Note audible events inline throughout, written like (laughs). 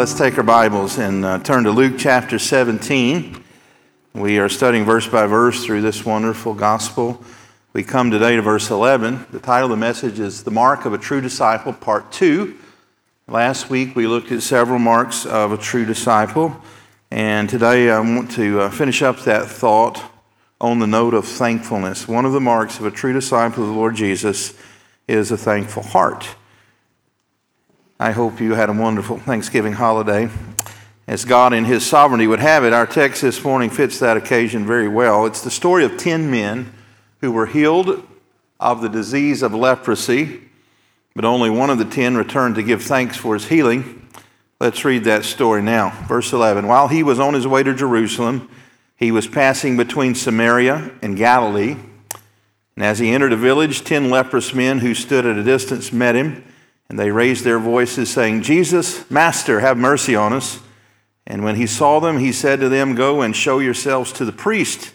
Let's take our Bibles and uh, turn to Luke chapter 17. We are studying verse by verse through this wonderful gospel. We come today to verse 11. The title of the message is The Mark of a True Disciple, Part 2. Last week we looked at several marks of a true disciple, and today I want to uh, finish up that thought on the note of thankfulness. One of the marks of a true disciple of the Lord Jesus is a thankful heart. I hope you had a wonderful Thanksgiving holiday. As God in His sovereignty would have it, our text this morning fits that occasion very well. It's the story of 10 men who were healed of the disease of leprosy, but only one of the 10 returned to give thanks for his healing. Let's read that story now. Verse 11 While he was on his way to Jerusalem, he was passing between Samaria and Galilee. And as he entered a village, 10 leprous men who stood at a distance met him. And they raised their voices, saying, Jesus, Master, have mercy on us. And when he saw them, he said to them, Go and show yourselves to the priest.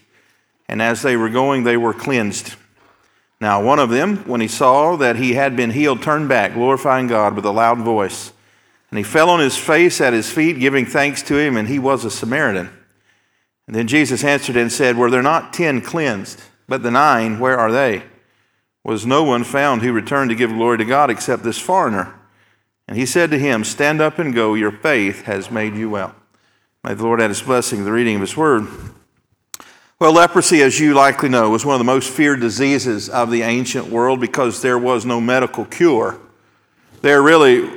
And as they were going, they were cleansed. Now, one of them, when he saw that he had been healed, turned back, glorifying God with a loud voice. And he fell on his face at his feet, giving thanks to him, and he was a Samaritan. And then Jesus answered and said, Were there not ten cleansed? But the nine, where are they? Was no one found who returned to give glory to God except this foreigner. And he said to him, Stand up and go, your faith has made you well. May the Lord add his blessing to the reading of his word. Well, leprosy, as you likely know, was one of the most feared diseases of the ancient world because there was no medical cure. There really,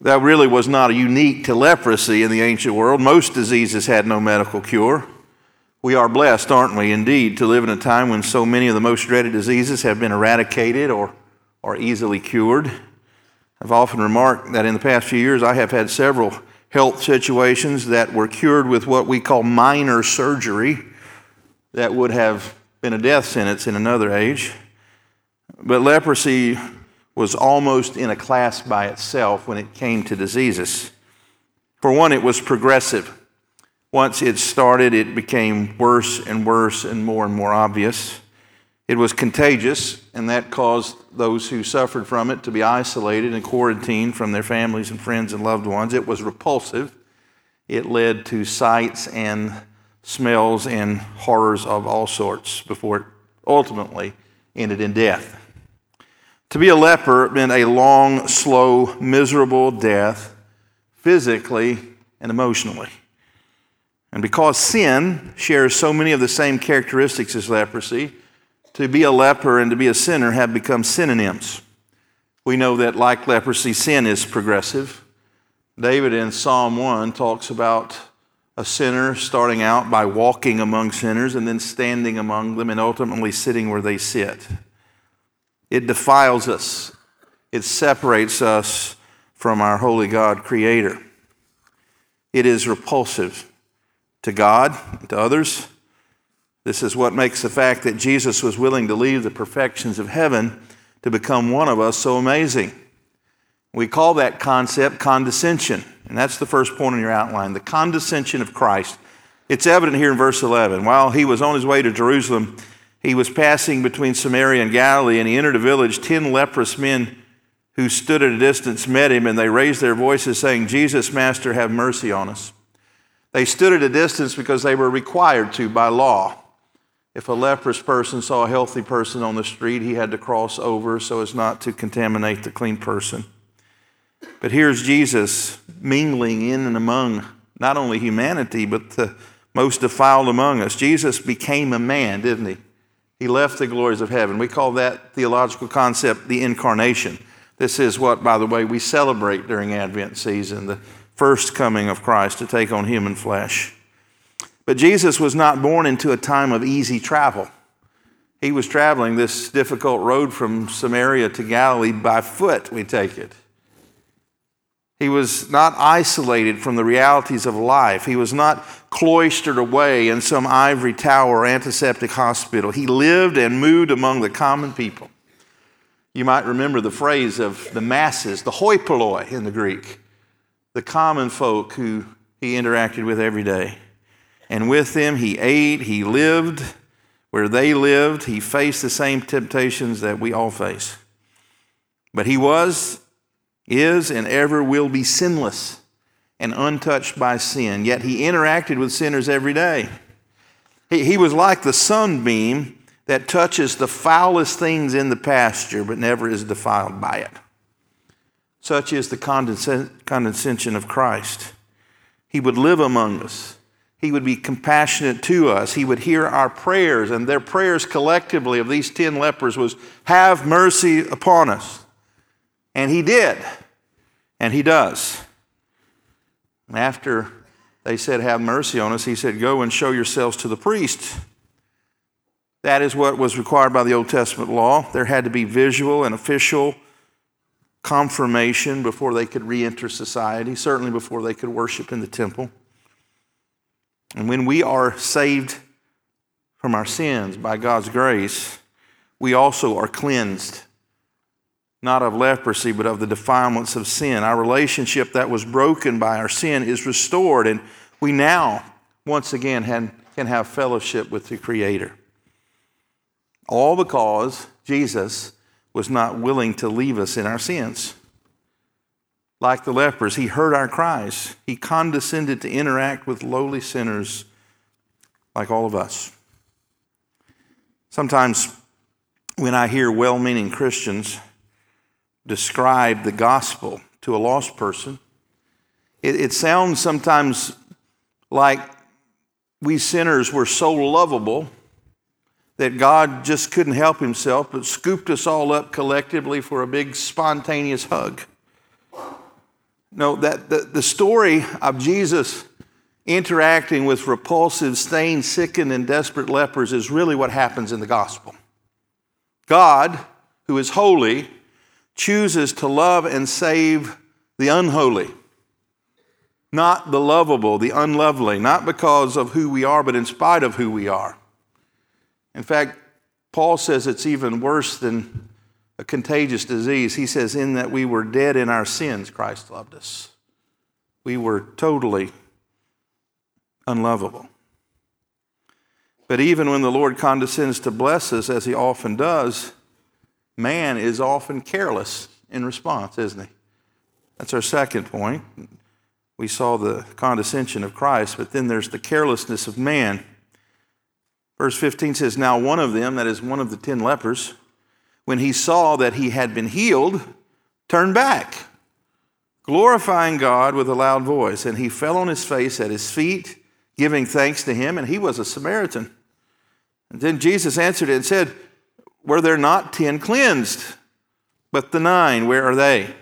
that really was not unique to leprosy in the ancient world. Most diseases had no medical cure. We are blessed, aren't we, indeed, to live in a time when so many of the most dreaded diseases have been eradicated or, or easily cured. I've often remarked that in the past few years I have had several health situations that were cured with what we call minor surgery that would have been a death sentence in another age. But leprosy was almost in a class by itself when it came to diseases. For one, it was progressive. Once it started, it became worse and worse and more and more obvious. It was contagious, and that caused those who suffered from it to be isolated and quarantined from their families and friends and loved ones. It was repulsive. It led to sights and smells and horrors of all sorts before it ultimately ended in death. To be a leper meant a long, slow, miserable death, physically and emotionally. And because sin shares so many of the same characteristics as leprosy, to be a leper and to be a sinner have become synonyms. We know that, like leprosy, sin is progressive. David in Psalm 1 talks about a sinner starting out by walking among sinners and then standing among them and ultimately sitting where they sit. It defiles us, it separates us from our holy God, Creator. It is repulsive to God, to others. This is what makes the fact that Jesus was willing to leave the perfections of heaven to become one of us so amazing. We call that concept condescension, and that's the first point in your outline the condescension of Christ. It's evident here in verse 11. While he was on his way to Jerusalem, he was passing between Samaria and Galilee, and he entered a village. Ten leprous men who stood at a distance met him, and they raised their voices, saying, Jesus, Master, have mercy on us. They stood at a distance because they were required to by law. If a leprous person saw a healthy person on the street, he had to cross over so as not to contaminate the clean person. But here's Jesus mingling in and among not only humanity, but the most defiled among us. Jesus became a man, didn't he? He left the glories of heaven. We call that theological concept the incarnation. This is what, by the way, we celebrate during Advent season the first coming of Christ to take on human flesh. But Jesus was not born into a time of easy travel. He was traveling this difficult road from Samaria to Galilee by foot, we take it. He was not isolated from the realities of life. He was not cloistered away in some ivory tower or antiseptic hospital. He lived and moved among the common people. You might remember the phrase of the masses, the hoi polloi in the Greek, the common folk who he interacted with every day. And with them he ate, he lived where they lived, he faced the same temptations that we all face. But he was, is, and ever will be sinless and untouched by sin. Yet he interacted with sinners every day. He, he was like the sunbeam that touches the foulest things in the pasture but never is defiled by it. Such is the condescension of Christ. He would live among us. He would be compassionate to us. He would hear our prayers, and their prayers collectively of these 10 lepers was, Have mercy upon us. And he did, and he does. After they said, Have mercy on us, he said, Go and show yourselves to the priest. That is what was required by the Old Testament law. There had to be visual and official confirmation before they could re enter society, certainly before they could worship in the temple. And when we are saved from our sins by God's grace, we also are cleansed, not of leprosy, but of the defilements of sin. Our relationship that was broken by our sin is restored, and we now, once again, can have fellowship with the Creator. All because Jesus was not willing to leave us in our sins. Like the lepers, he heard our cries. He condescended to interact with lowly sinners like all of us. Sometimes when I hear well meaning Christians describe the gospel to a lost person, it, it, sounds sometimes like we sinners were so lovable that God just couldn't help himself but scooped us all up collectively for a big spontaneous hug. No, that the, the story of Jesus interacting with repulsive, stained, sickened, and desperate lepers is really what happens in the gospel. God, who is holy, chooses to love and save the unholy, not the lovable, the unlovely, not because of who we are, but in spite of who we are. In fact, Paul says it's even worse than a contagious disease. He says, In that we were dead in our sins, Christ loved us. We were totally unlovable. But even when the Lord condescends to bless us, as he often does, man is often careless in response, isn't he? That's our second point. We saw the condescension of Christ, but then there's the carelessness of man. Verse 15 says, Now one of them, that is one of the ten lepers, when he saw that he had been healed, turned back, glorifying God with a loud voice. And he fell on his face at his feet, giving thanks to him, and he was a Samaritan. And then Jesus answered and said, Were there not ten cleansed? But the nine, where are they?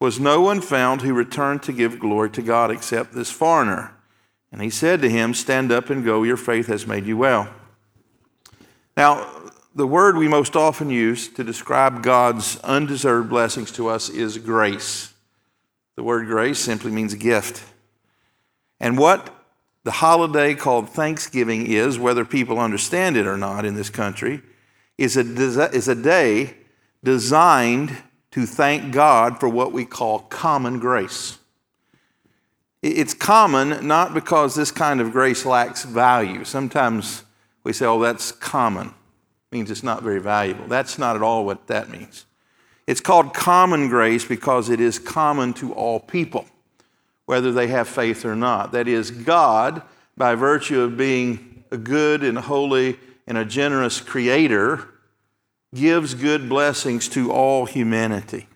Was no one found who returned to give glory to God except this foreigner? And he said to him, Stand up and go, your faith has made you well. Now, the word we most often use to describe God's undeserved blessings to us is grace. The word grace simply means gift. And what the holiday called Thanksgiving is, whether people understand it or not in this country, is a, is a day designed to thank God for what we call common grace. It's common not because this kind of grace lacks value. Sometimes we say, oh, that's common. It means it's not very valuable. That's not at all what that means. It's called common grace because it is common to all people, whether they have faith or not. That is, God, by virtue of being a good and holy and a generous creator, gives good blessings to all humanity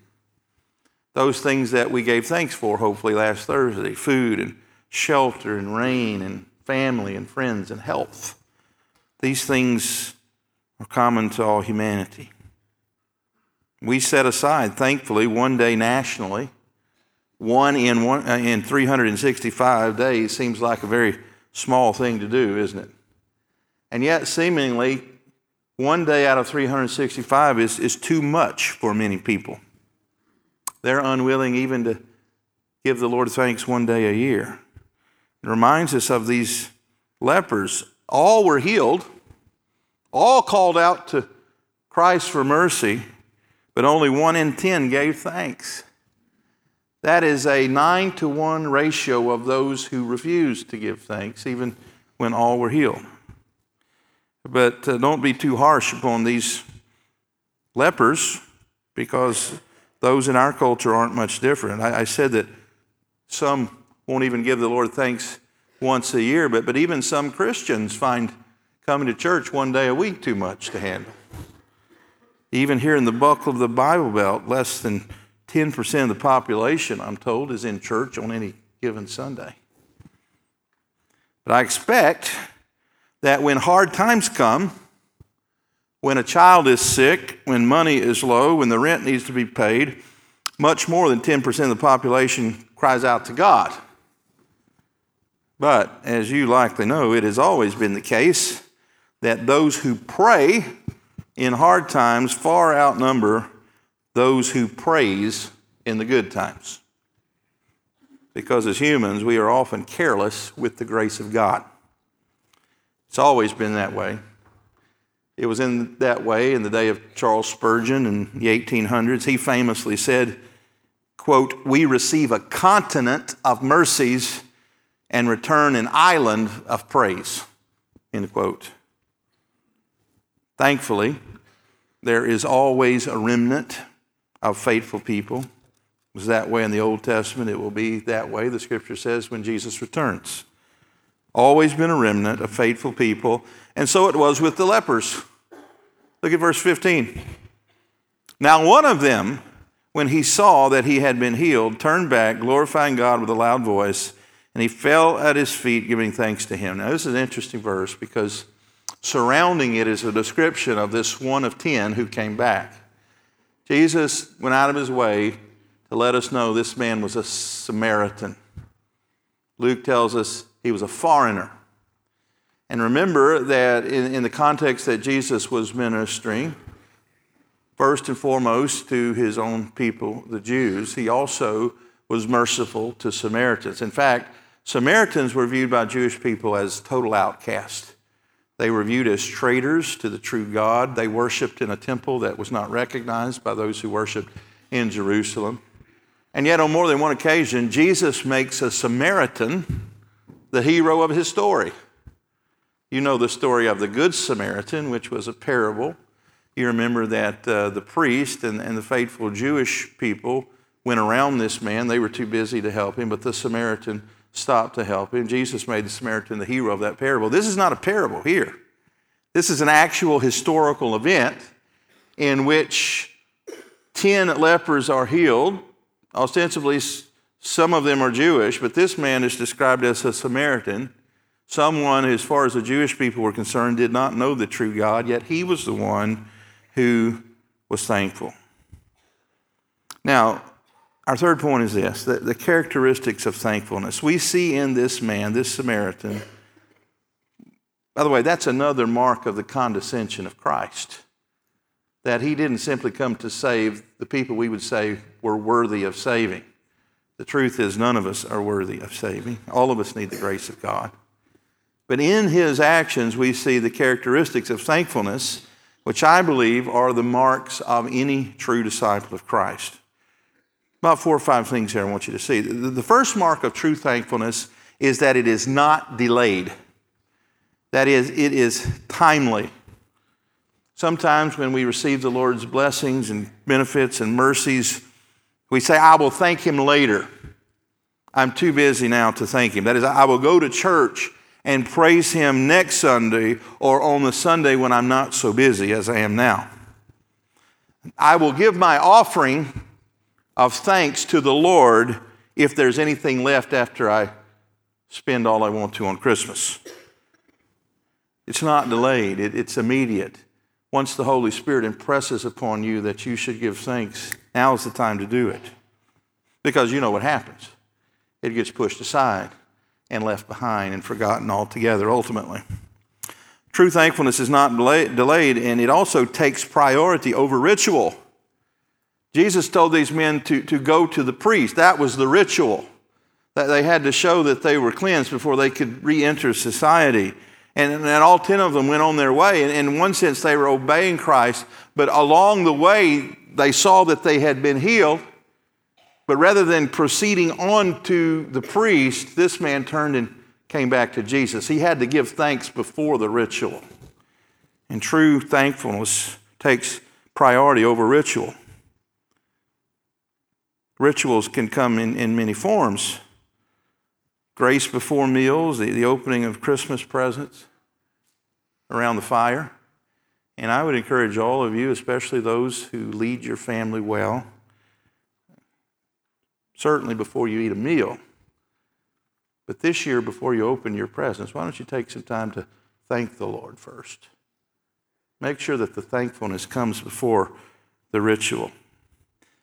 those things that we gave thanks for, hopefully, last Thursday food and shelter and rain and family and friends and health. These things are common to all humanity. We set aside, thankfully, one day nationally. One in, one uh, in 365 days seems like a very small thing to do, isn't it? And yet, seemingly, one day out of 365 is, is too much for many people. They're unwilling even to give the Lord thanks one day a year. It reminds us of these lepers. All were healed, all called out to Christ for mercy, but only one in ten gave thanks. That is a nine to one ratio of those who refused to give thanks, even when all were healed. But uh, don't be too harsh upon these lepers because those in our culture aren't much different. I, I said that some won't even give the Lord thanks once a year, but, but even some Christians find coming to church one day a week too much to handle. Even here in the buckle of the Bible Belt, less than 10% of the population, I'm told, is in church on any given Sunday. But I expect that when hard times come, when a child is sick, when money is low, when the rent needs to be paid, much more than 10% of the population cries out to God. But as you likely know, it has always been the case that those who pray in hard times far outnumber those who praise in the good times. Because as humans, we are often careless with the grace of God. It's always been that way. It was in that way in the day of Charles Spurgeon in the 1800s. He famously said, quote, We receive a continent of mercies and return an island of praise, end quote. Thankfully, there is always a remnant of faithful people. It was that way in the Old Testament. It will be that way, the scripture says, when Jesus returns. Always been a remnant of faithful people. And so it was with the lepers. Look at verse 15. Now, one of them, when he saw that he had been healed, turned back, glorifying God with a loud voice, and he fell at his feet, giving thanks to him. Now, this is an interesting verse because surrounding it is a description of this one of ten who came back. Jesus went out of his way to let us know this man was a Samaritan. Luke tells us he was a foreigner. And remember that in, in, the context that Jesus was ministering, first and foremost to his own people, the Jews, he also was merciful to Samaritans. In fact, Samaritans were viewed by Jewish people as total outcasts. They were viewed as traitors to the true God. They worshiped in a temple that was not recognized by those who worshiped in Jerusalem. And yet, on more than one occasion, Jesus makes a Samaritan the hero of his story. You know the story of the Good Samaritan, which was a parable. You remember that uh, the priest and, and the faithful Jewish people went around this man. They were too busy to help him, but the Samaritan stopped to help him. Jesus made the Samaritan the hero of that parable. This is not a parable here. This is an actual historical event in which 10 lepers are healed. Ostensibly, some of them are Jewish, but this man is described as a Samaritan, someone, as far as the Jewish people were concerned, did not know the true God, yet he was the one who was thankful. Now, our third point is this the, the characteristics of thankfulness. We see in this man, this Samaritan, by the way, that's another mark of the condescension of Christ. That he didn't simply come to save the people we would say were worthy of saving. The truth is, none of us are worthy of saving. All of us need the grace of God. But in his actions, we see the characteristics of thankfulness, which I believe are the marks of any true disciple of Christ. About four or five things here I want you to see. The first mark of true thankfulness is that it is not delayed. That is, it is timely. Sometimes when we receive the Lord's blessings and benefits and mercies, we say, I will thank him later. I'm too busy now to thank him. That is, I will go to church and praise him next Sunday or on the Sunday when I'm not so busy as I am now. I will give my offering of thanks to the Lord if there's anything left after I spend all I want to on Christmas. It's not delayed, it, it's immediate. Once the Holy Spirit impresses upon you that you should give thanks, now is the time to do it. Because you know what happens it gets pushed aside and left behind and forgotten altogether ultimately. True thankfulness is not delayed, and it also takes priority over ritual. Jesus told these men to, to go to the priest. That was the ritual. That they had to show that they were cleansed before they could re enter society. And, and all 10 of them went on their way. And in one sense, they were obeying Christ, but along the way, they saw that they had been healed. But rather than proceeding on to the priest, this man turned and came back to Jesus. He had to give thanks before the ritual. And true thankfulness takes priority over ritual. Rituals can come in, in many forms grace before meals, the, the opening of Christmas presents around the fire. And I would encourage all of you, especially those who lead your family well, certainly before you eat a meal. But this year, before you open your presents, why don't you take some time to thank the Lord first? Make sure that the thankfulness comes before the ritual.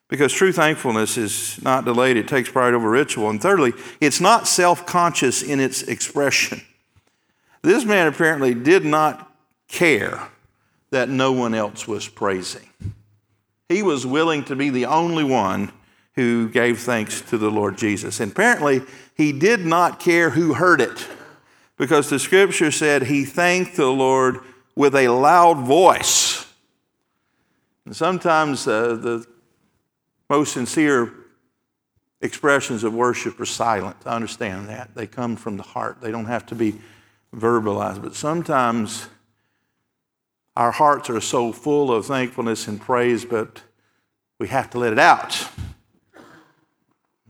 Because true thankfulness is not delayed, it takes pride over ritual. And thirdly, it's not self conscious in its expression. This man apparently did not care that no one else was praising. He was willing to be the only one who gave thanks to the Lord Jesus. And apparently, he did not care who heard it because the scripture said he thanked the Lord with a loud voice. And sometimes uh, the most sincere expressions of worship are silent. I understand that. They come from the heart, they don't have to be verbalized. But sometimes our hearts are so full of thankfulness and praise, but we have to let it out.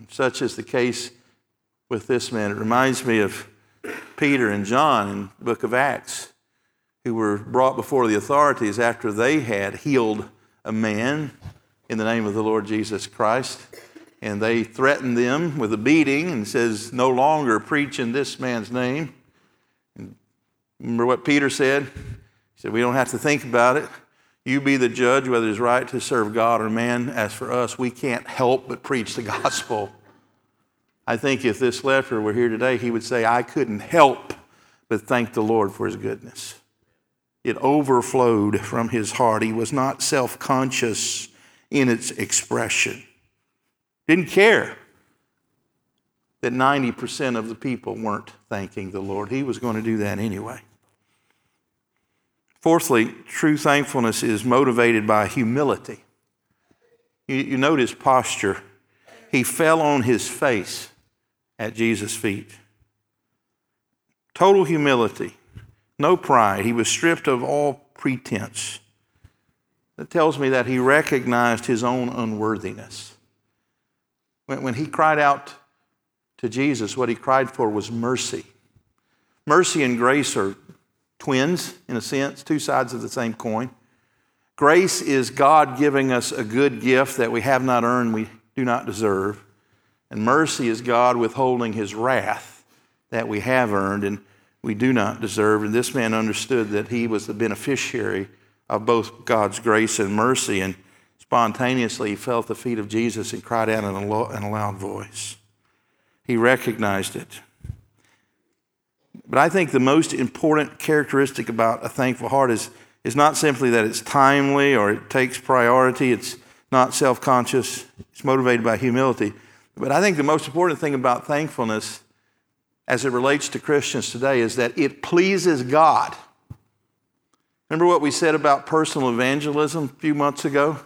Such is the case with this man. It reminds me of Peter and John in the book of Acts, who were brought before the authorities after they had healed a man in the name of the Lord Jesus Christ. And they threatened them with a beating and says, No longer preach in this man's name. And remember what Peter said? He said, We don't have to think about it. You be the judge whether it's right to serve God or man. As for us, we can't help but preach the (laughs) gospel. I think if this leper were here today, he would say, I couldn't help but thank the Lord for his goodness. It overflowed from his heart. He was not self conscious in its expression. Didn't care that 90% of the people weren't thanking the Lord. He was going to do that anyway. Fourthly, true thankfulness is motivated by humility. You, you note his posture. He fell on his face at Jesus' feet. Total humility, no pride. He was stripped of all pretense. That tells me that he recognized his own unworthiness. When, when he cried out to Jesus, what he cried for was mercy. Mercy and grace are twins, in a sense, two sides of the same coin. Grace is God giving us a good gift that we have not earned, we do not deserve. And mercy is God withholding his wrath that we have earned and we do not deserve. And this man understood that he was the beneficiary of both God's grace and mercy. And spontaneously, he fell at the feet of Jesus and cried out in a loud voice. He recognized it. But I think the most important characteristic about a thankful heart is, is not simply that it's timely or it takes priority, it's not self conscious, it's motivated by humility. But I think the most important thing about thankfulness as it relates to Christians today is that it pleases God. Remember what we said about personal evangelism a few months ago?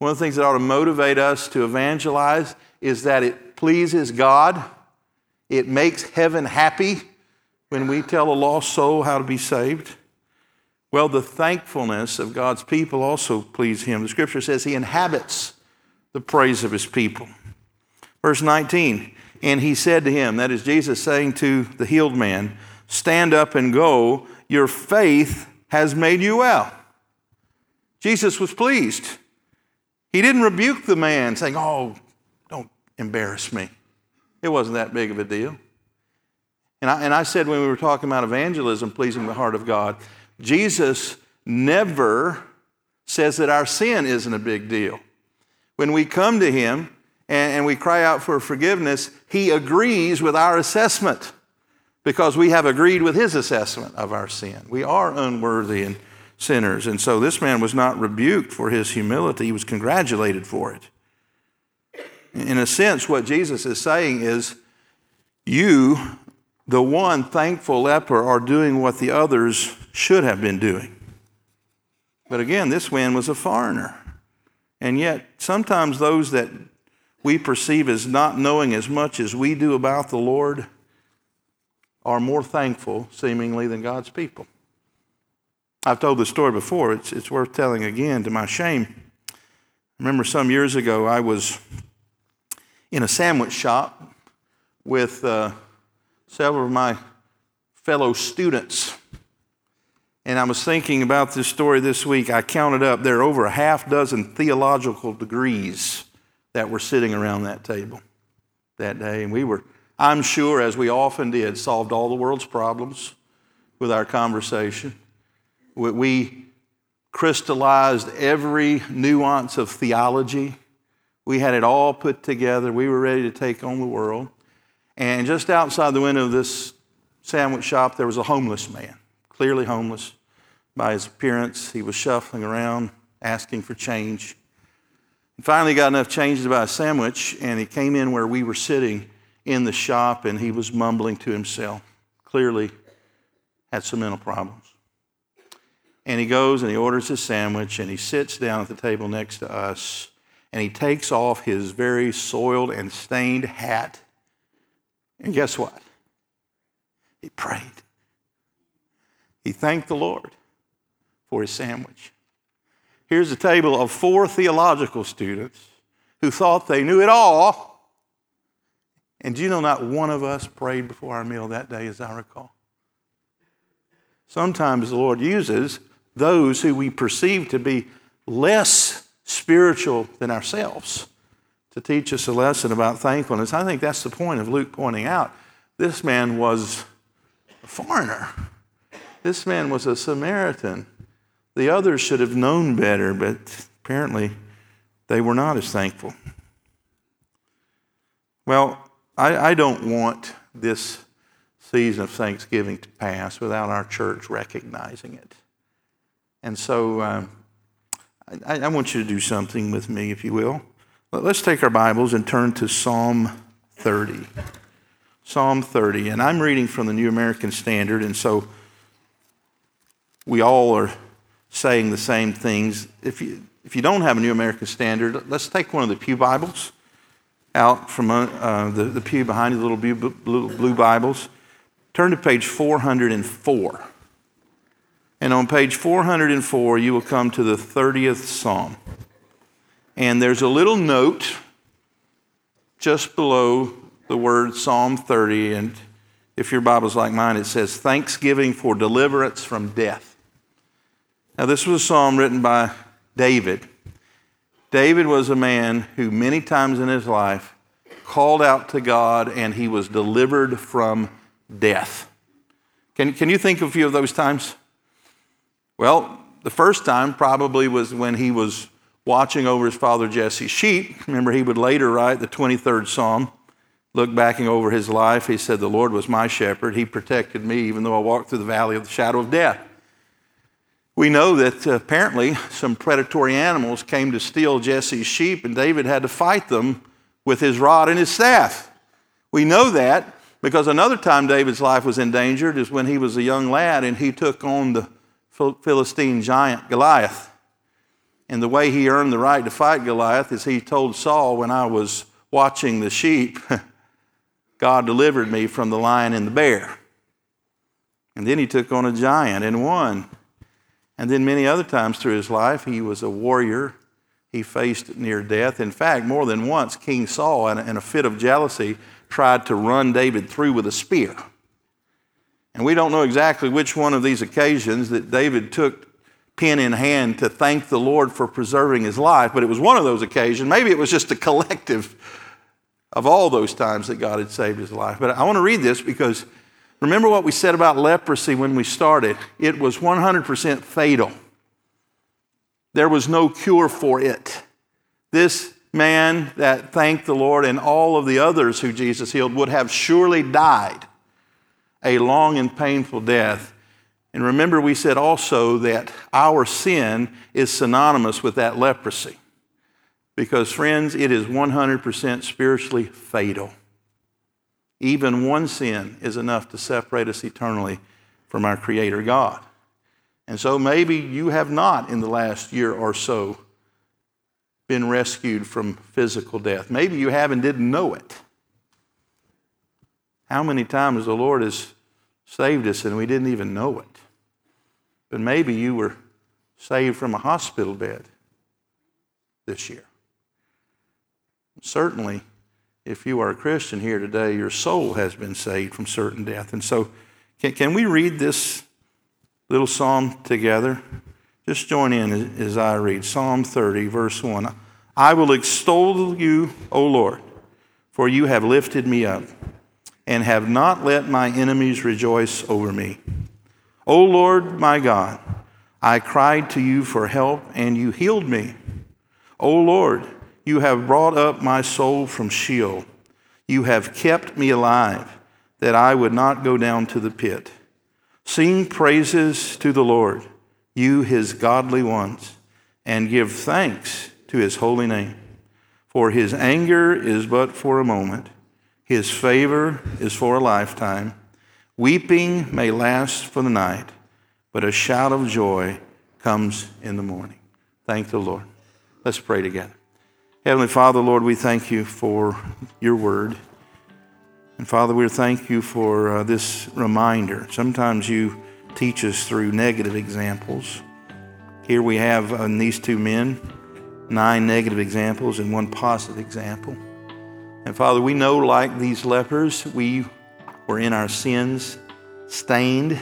One of the things that ought to motivate us to evangelize is that it pleases God. It makes heaven happy when we tell a lost soul how to be saved. Well, the thankfulness of God's people also please Him. The scripture says He inhabits the praise of His people. Verse 19, and He said to him, that is Jesus saying to the healed man, Stand up and go, your faith has made you well. Jesus was pleased. He didn't rebuke the man, saying, Oh, don't embarrass me. It wasn't that big of a deal. And I, and I said when we were talking about evangelism, pleasing the heart of God, Jesus never says that our sin isn't a big deal. When we come to Him and, and we cry out for forgiveness, He agrees with our assessment because we have agreed with his assessment of our sin. We are unworthy and sinners. And so this man was not rebuked for his humility, he was congratulated for it. In a sense, what Jesus is saying is You, the one thankful leper, are doing what the others should have been doing. But again, this man was a foreigner. And yet, sometimes those that we perceive as not knowing as much as we do about the Lord are more thankful, seemingly, than God's people. I've told this story before, it's, it's worth telling again to my shame. I remember some years ago, I was in a sandwich shop with uh, several of my fellow students. And I was thinking about this story this week. I counted up, there are over a half dozen theological degrees that were sitting around that table that day. And we were, I'm sure, as we often did, solved all the world's problems with our conversation. We crystallized every nuance of theology. We had it all put together. We were ready to take on the world. And just outside the window of this sandwich shop, there was a homeless man, clearly homeless by his appearance. He was shuffling around, asking for change. And finally, got enough change to buy a sandwich, and he came in where we were sitting in the shop, and he was mumbling to himself. Clearly, had some mental problems. And he goes and he orders his sandwich, and he sits down at the table next to us, and he takes off his very soiled and stained hat. And guess what? He prayed. He thanked the Lord for his sandwich. Here's a table of four theological students who thought they knew it all. And do you know not one of us prayed before our meal that day, as I recall? Sometimes the Lord uses those who we perceive to be less spiritual than ourselves to teach us a lesson about thankfulness. I think that's the point of Luke pointing out. This man was a foreigner, this man was a Samaritan. The others should have known better, but apparently they were not as thankful. Well, I, I don't want this season of Thanksgiving to pass without our church recognizing it. And so um, I, I, want you to do something with me, if you will. Let's take our Bibles and turn to Psalm 30. Psalm 30. And I'm reading from the New American Standard, and so we all are saying the same things. If you, if you don't have a New American Standard, let's take one of the Pew Bibles out from uh, the, the pew behind you, the little blue, blue, blue Bibles. Turn to page 404. And on page 404, you will come to the 30th Psalm. And there's a little note just below the word Psalm 30. And if your Bible's like mine, it says, Thanksgiving for deliverance from death. Now, this was a psalm written by David. David was a man who, many times in his life, called out to God and he was delivered from death. Can, can you think of a few of those times? Well, the first time probably was when he was watching over his father Jesse's sheep. Remember, he would later write the 23rd Psalm. Look back over his life, he said, The Lord was my shepherd. He protected me even though I walked through the valley of the shadow of death. We know that uh, apparently some predatory animals came to steal Jesse's sheep, and David had to fight them with his rod and his staff. We know that because another time David's life was endangered is when he was a young lad and he took on the Philistine giant Goliath. And the way he earned the right to fight Goliath is he told Saul, when I was watching the sheep, (laughs) God delivered me from the lion and the bear. And then he took on a giant and won. And then many other times through his life, he was a warrior. He faced near death. In fact, more than once, King Saul, in a fit of jealousy, tried to run David through with a spear. And we don't know exactly which one of these occasions that David took pen in hand to thank the Lord for preserving his life, but it was one of those occasions. Maybe it was just a collective of all those times that God had saved his life. But I want to read this because Remember what we said about leprosy when we started? It was 100% fatal. There was no cure for it. This man that thanked the Lord and all of the others who Jesus healed would have surely died a long and painful death. And remember, we said also that our sin is synonymous with that leprosy. Because, friends, it is 100% spiritually fatal. Even one sin is enough to separate us eternally from our Creator God. And so maybe you have not in the last year or so been rescued from physical death. Maybe you have and didn't know it. How many times the Lord has saved us and we didn't even know it? But maybe you were saved from a hospital bed this year. Certainly, if you are a Christian here today, your soul has been saved from certain death. And so, can, can we read this little psalm together? Just join in as, as I read Psalm 30, verse 1. I will extol you, O Lord, for you have lifted me up and have not let my enemies rejoice over me. O Lord my God, I cried to you for help, and you healed me. O Lord, you have brought up my soul from Sheol. You have kept me alive, that I would not go down to the pit. Sing praises to the Lord, you his godly ones, and give thanks to his holy name. For his anger is but for a moment, his favor is for a lifetime. Weeping may last for the night, but a shout of joy comes in the morning. Thank the Lord. Let's pray together. Heavenly Father, Lord, we thank you for your word. And Father, we thank you for uh, this reminder. Sometimes you teach us through negative examples. Here we have uh, in these two men nine negative examples and one positive example. And Father, we know like these lepers, we were in our sins, stained,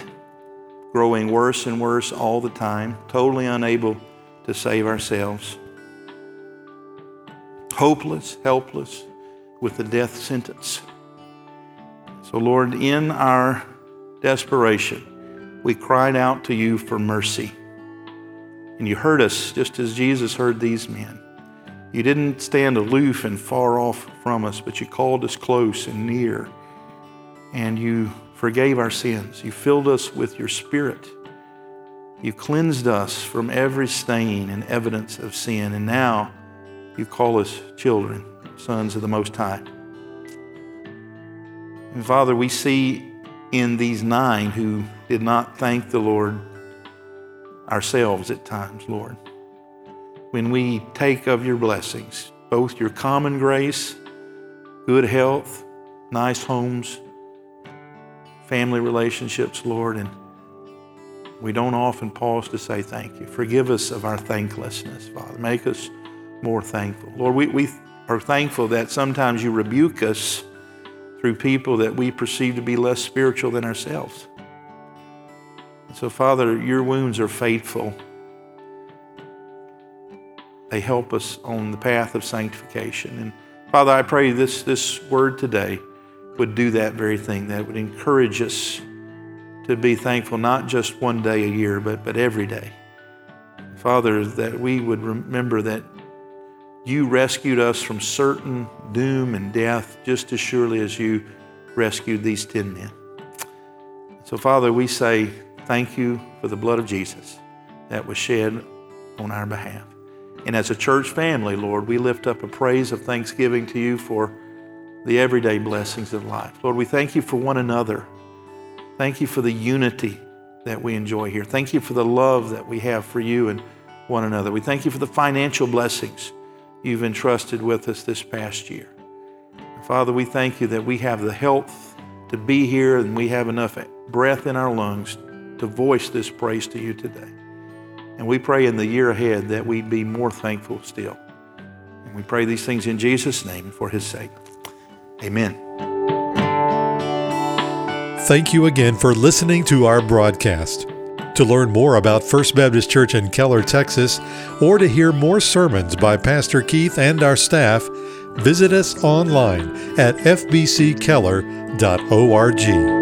growing worse and worse all the time, totally unable to save ourselves. Hopeless, helpless, with the death sentence. So, Lord, in our desperation, we cried out to you for mercy. And you heard us just as Jesus heard these men. You didn't stand aloof and far off from us, but you called us close and near. And you forgave our sins. You filled us with your spirit. You cleansed us from every stain and evidence of sin. And now you call us children, sons of the Most High. And Father, we see in these nine who did not thank the Lord ourselves at times, Lord. When we take of your blessings, both your common grace, good health, nice homes, family relationships, Lord, and we don't often pause to say thank you. Forgive us of our thanklessness, Father. Make us more thankful. Lord, we, we are thankful that sometimes you rebuke us through people that we perceive to be less spiritual than ourselves. So, Father, your wounds are faithful. They help us on the path of sanctification. And Father, I pray this, this word today would do that very thing, that would encourage us to be thankful not just one day a year, but, but every day. Father, that we would remember that you rescued us from certain doom and death just as surely as you rescued these 10 men. So, Father, we say thank you for the blood of Jesus that was shed on our behalf. And as a church family, Lord, we lift up a praise of thanksgiving to you for the everyday blessings of life. Lord, we thank you for one another. Thank you for the unity that we enjoy here. Thank you for the love that we have for you and one another. We thank you for the financial blessings you've entrusted with us this past year. Father, we thank you that we have the health to be here and we have enough breath in our lungs to voice this praise to you today. And we pray in the year ahead that we'd be more thankful still. And we pray these things in Jesus' name for his sake. Amen. Thank you again for listening to our broadcast. To learn more about First Baptist Church in Keller, Texas, or to hear more sermons by Pastor Keith and our staff, visit us online at fbckeller.org.